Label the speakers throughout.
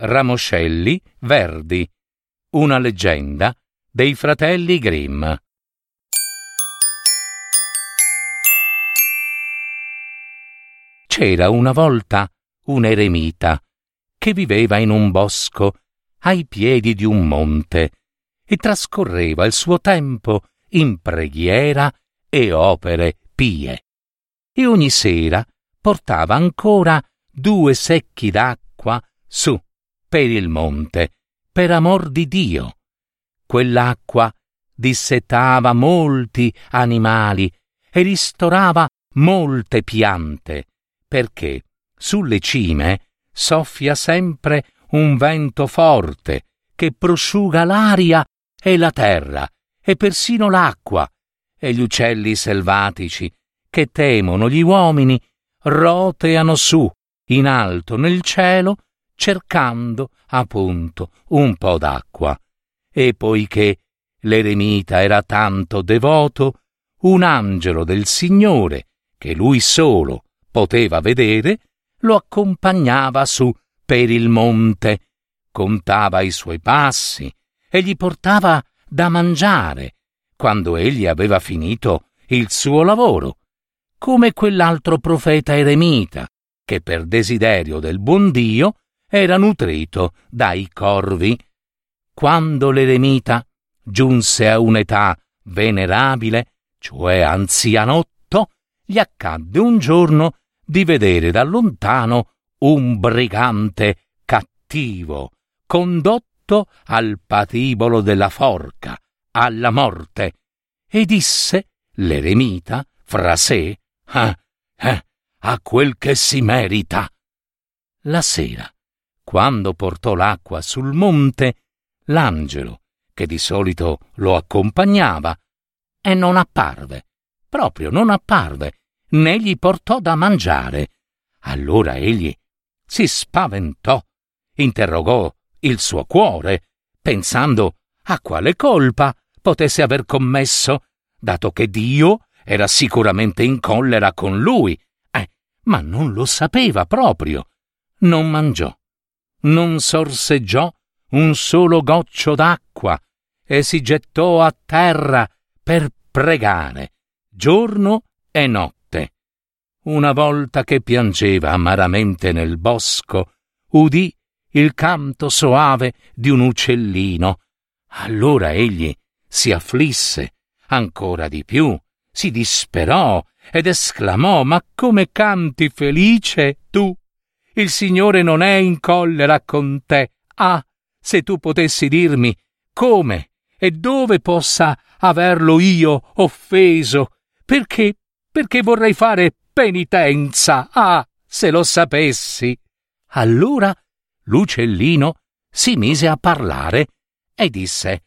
Speaker 1: ramoscelli verdi. Una leggenda dei fratelli Grimm. C'era una volta un eremita che viveva in un bosco ai piedi di un monte e trascorreva il suo tempo in preghiera e opere pie. E ogni sera portava ancora due secchi d'acqua su per il monte, per amor di Dio. Quell'acqua dissetava molti animali e ristorava molte piante, perché sulle cime soffia sempre un vento forte che prosciuga l'aria e la terra e persino l'acqua, e gli uccelli selvatici che temono gli uomini roteano su in alto nel cielo cercando appunto un po d'acqua. E poiché l'eremita era tanto devoto, un angelo del Signore, che lui solo poteva vedere, lo accompagnava su per il monte, contava i suoi passi e gli portava da mangiare quando egli aveva finito il suo lavoro, come quell'altro profeta eremita che per desiderio del buon Dio era nutrito dai corvi. Quando l'eremita giunse a un'età venerabile, cioè anzianotto, gli accadde un giorno di vedere da lontano un brigante cattivo, condotto al patibolo della forca, alla morte, e disse l'eremita fra sé, ah, eh, a quel che si merita. La sera, quando portò l'acqua sul monte, l'angelo, che di solito lo accompagnava, e non apparve, proprio non apparve, né gli portò da mangiare. Allora egli si spaventò, interrogò il suo cuore, pensando a quale colpa potesse aver commesso, dato che Dio era sicuramente in collera con lui, eh, ma non lo sapeva proprio. Non mangiò, non sorseggiò un solo goccio d'acqua e si gettò a terra per pregare, giorno e notte una volta che piangeva amaramente nel bosco, udì il canto soave di un uccellino. Allora egli si afflisse ancora di più, si disperò ed esclamò Ma come canti felice tu? Il Signore non è in collera con te. Ah, se tu potessi dirmi come e dove possa averlo io offeso, perché perché vorrei fare penitenza. Ah, se lo sapessi. Allora l'uccellino si mise a parlare e disse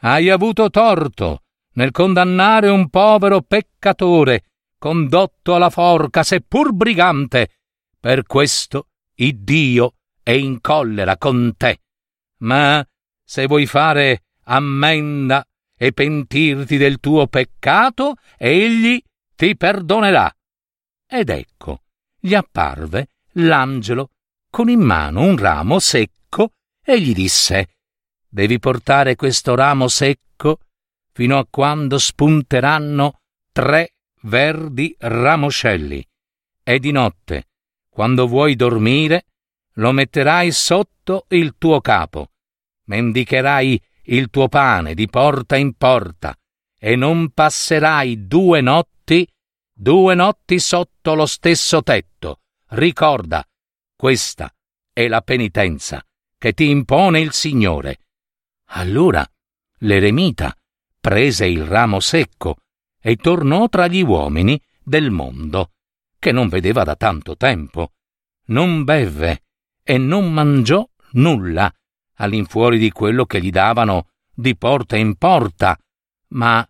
Speaker 1: Hai avuto torto nel condannare un povero peccatore, condotto alla forca, seppur brigante. Per questo Iddio è in collera con te. Ma se vuoi fare ammenda e pentirti del tuo peccato, egli ti perdonerà. Ed ecco, gli apparve l'angelo con in mano un ramo secco e gli disse Devi portare questo ramo secco fino a quando spunteranno tre verdi ramoscelli e di notte, quando vuoi dormire, lo metterai sotto il tuo capo, mendicherai il tuo pane di porta in porta e non passerai due notti Due notti sotto lo stesso tetto. Ricorda, questa è la penitenza che ti impone il Signore. Allora l'eremita prese il ramo secco e tornò tra gli uomini del mondo, che non vedeva da tanto tempo. Non bevve e non mangiò nulla, all'infuori di quello che gli davano di porta in porta, ma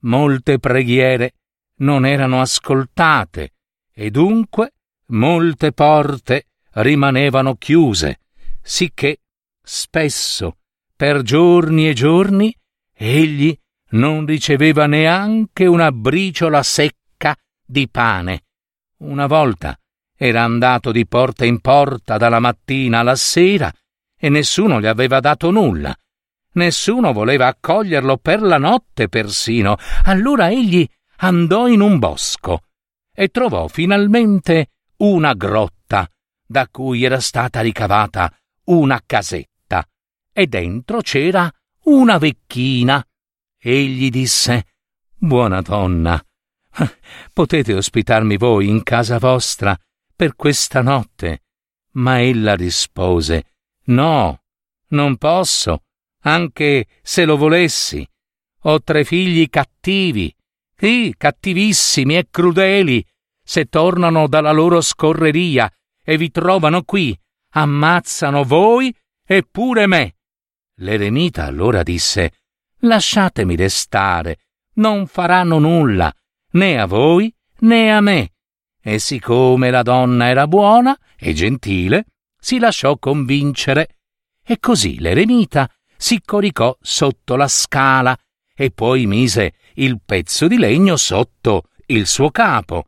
Speaker 1: molte preghiere non erano ascoltate e dunque molte porte rimanevano chiuse, sicché spesso, per giorni e giorni, egli non riceveva neanche una briciola secca di pane. Una volta era andato di porta in porta dalla mattina alla sera e nessuno gli aveva dato nulla. Nessuno voleva accoglierlo per la notte persino. Allora egli andò in un bosco e trovò finalmente una grotta da cui era stata ricavata una casetta e dentro c'era una vecchina. Egli disse Buona donna, potete ospitarmi voi in casa vostra per questa notte? Ma ella rispose No, non posso, anche se lo volessi. Ho tre figli cattivi, sì, cattivissimi e crudeli. Se tornano dalla loro scorreria e vi trovano qui, ammazzano voi e pure me. L'eremita allora disse Lasciatemi restare, non faranno nulla, né a voi né a me. E siccome la donna era buona e gentile, si lasciò convincere. E così l'eremita si coricò sotto la scala e poi mise il pezzo di legno sotto il suo capo.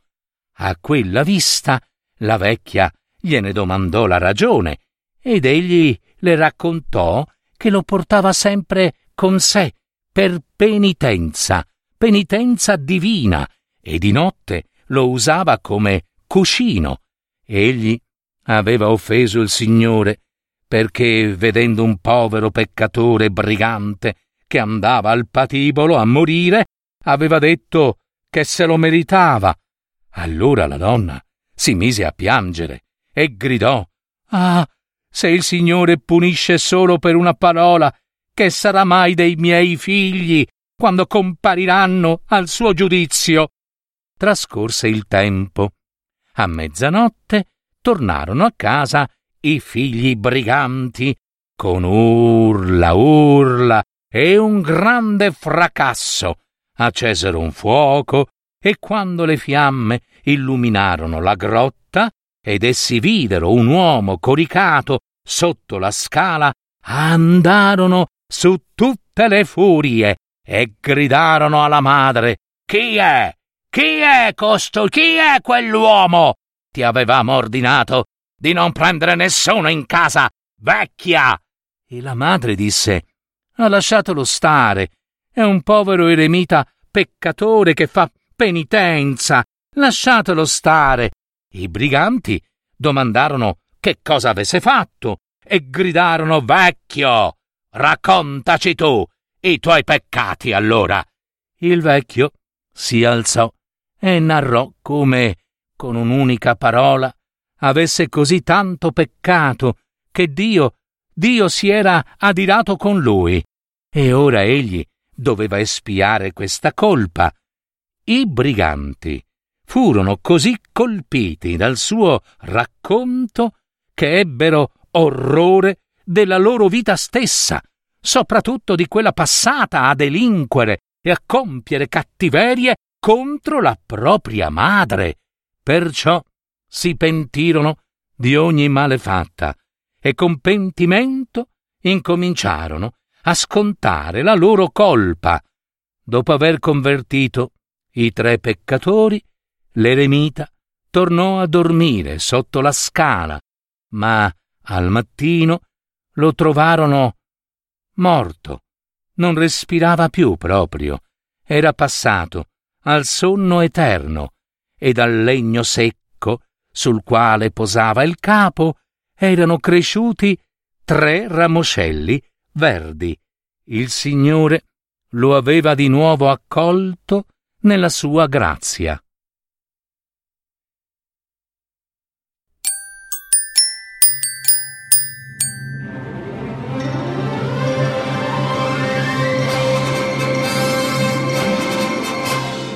Speaker 1: A quella vista la vecchia gliene domandò la ragione ed egli le raccontò che lo portava sempre con sé per penitenza, penitenza divina, e di notte lo usava come cuscino. Egli aveva offeso il Signore perché, vedendo un povero peccatore brigante che andava al patibolo a morire, aveva detto che se lo meritava. Allora la donna si mise a piangere e gridò Ah, se il Signore punisce solo per una parola, che sarà mai dei miei figli quando compariranno al suo giudizio? Trascorse il tempo. A mezzanotte tornarono a casa i figli briganti, con urla, urla e un grande fracasso. Accesero un fuoco e quando le fiamme illuminarono la grotta ed essi videro un uomo coricato sotto la scala, andarono su tutte le furie e gridarono alla madre Chi è? Chi è costo? Chi è quell'uomo? Ti avevamo ordinato di non prendere nessuno in casa, vecchia! E la madre disse Ha lasciatelo stare. È un povero eremita peccatore che fa penitenza. Lasciatelo stare. I briganti domandarono che cosa avesse fatto e gridarono Vecchio, raccontaci tu i tuoi peccati allora. Il vecchio si alzò e narrò come, con un'unica parola, avesse così tanto peccato che Dio, Dio si era adirato con lui, e ora egli doveva espiare questa colpa. I briganti furono così colpiti dal suo racconto che ebbero orrore della loro vita stessa, soprattutto di quella passata a delinquere e a compiere cattiverie contro la propria madre. Perciò si pentirono di ogni malefatta e con pentimento incominciarono a scontare la loro colpa. Dopo aver convertito i tre peccatori, l'eremita tornò a dormire sotto la scala, ma al mattino lo trovarono morto. Non respirava più proprio. Era passato al sonno eterno e dal legno secco sul quale posava il capo erano cresciuti tre ramoscelli verdi. Il Signore lo aveva di nuovo accolto nella sua grazia.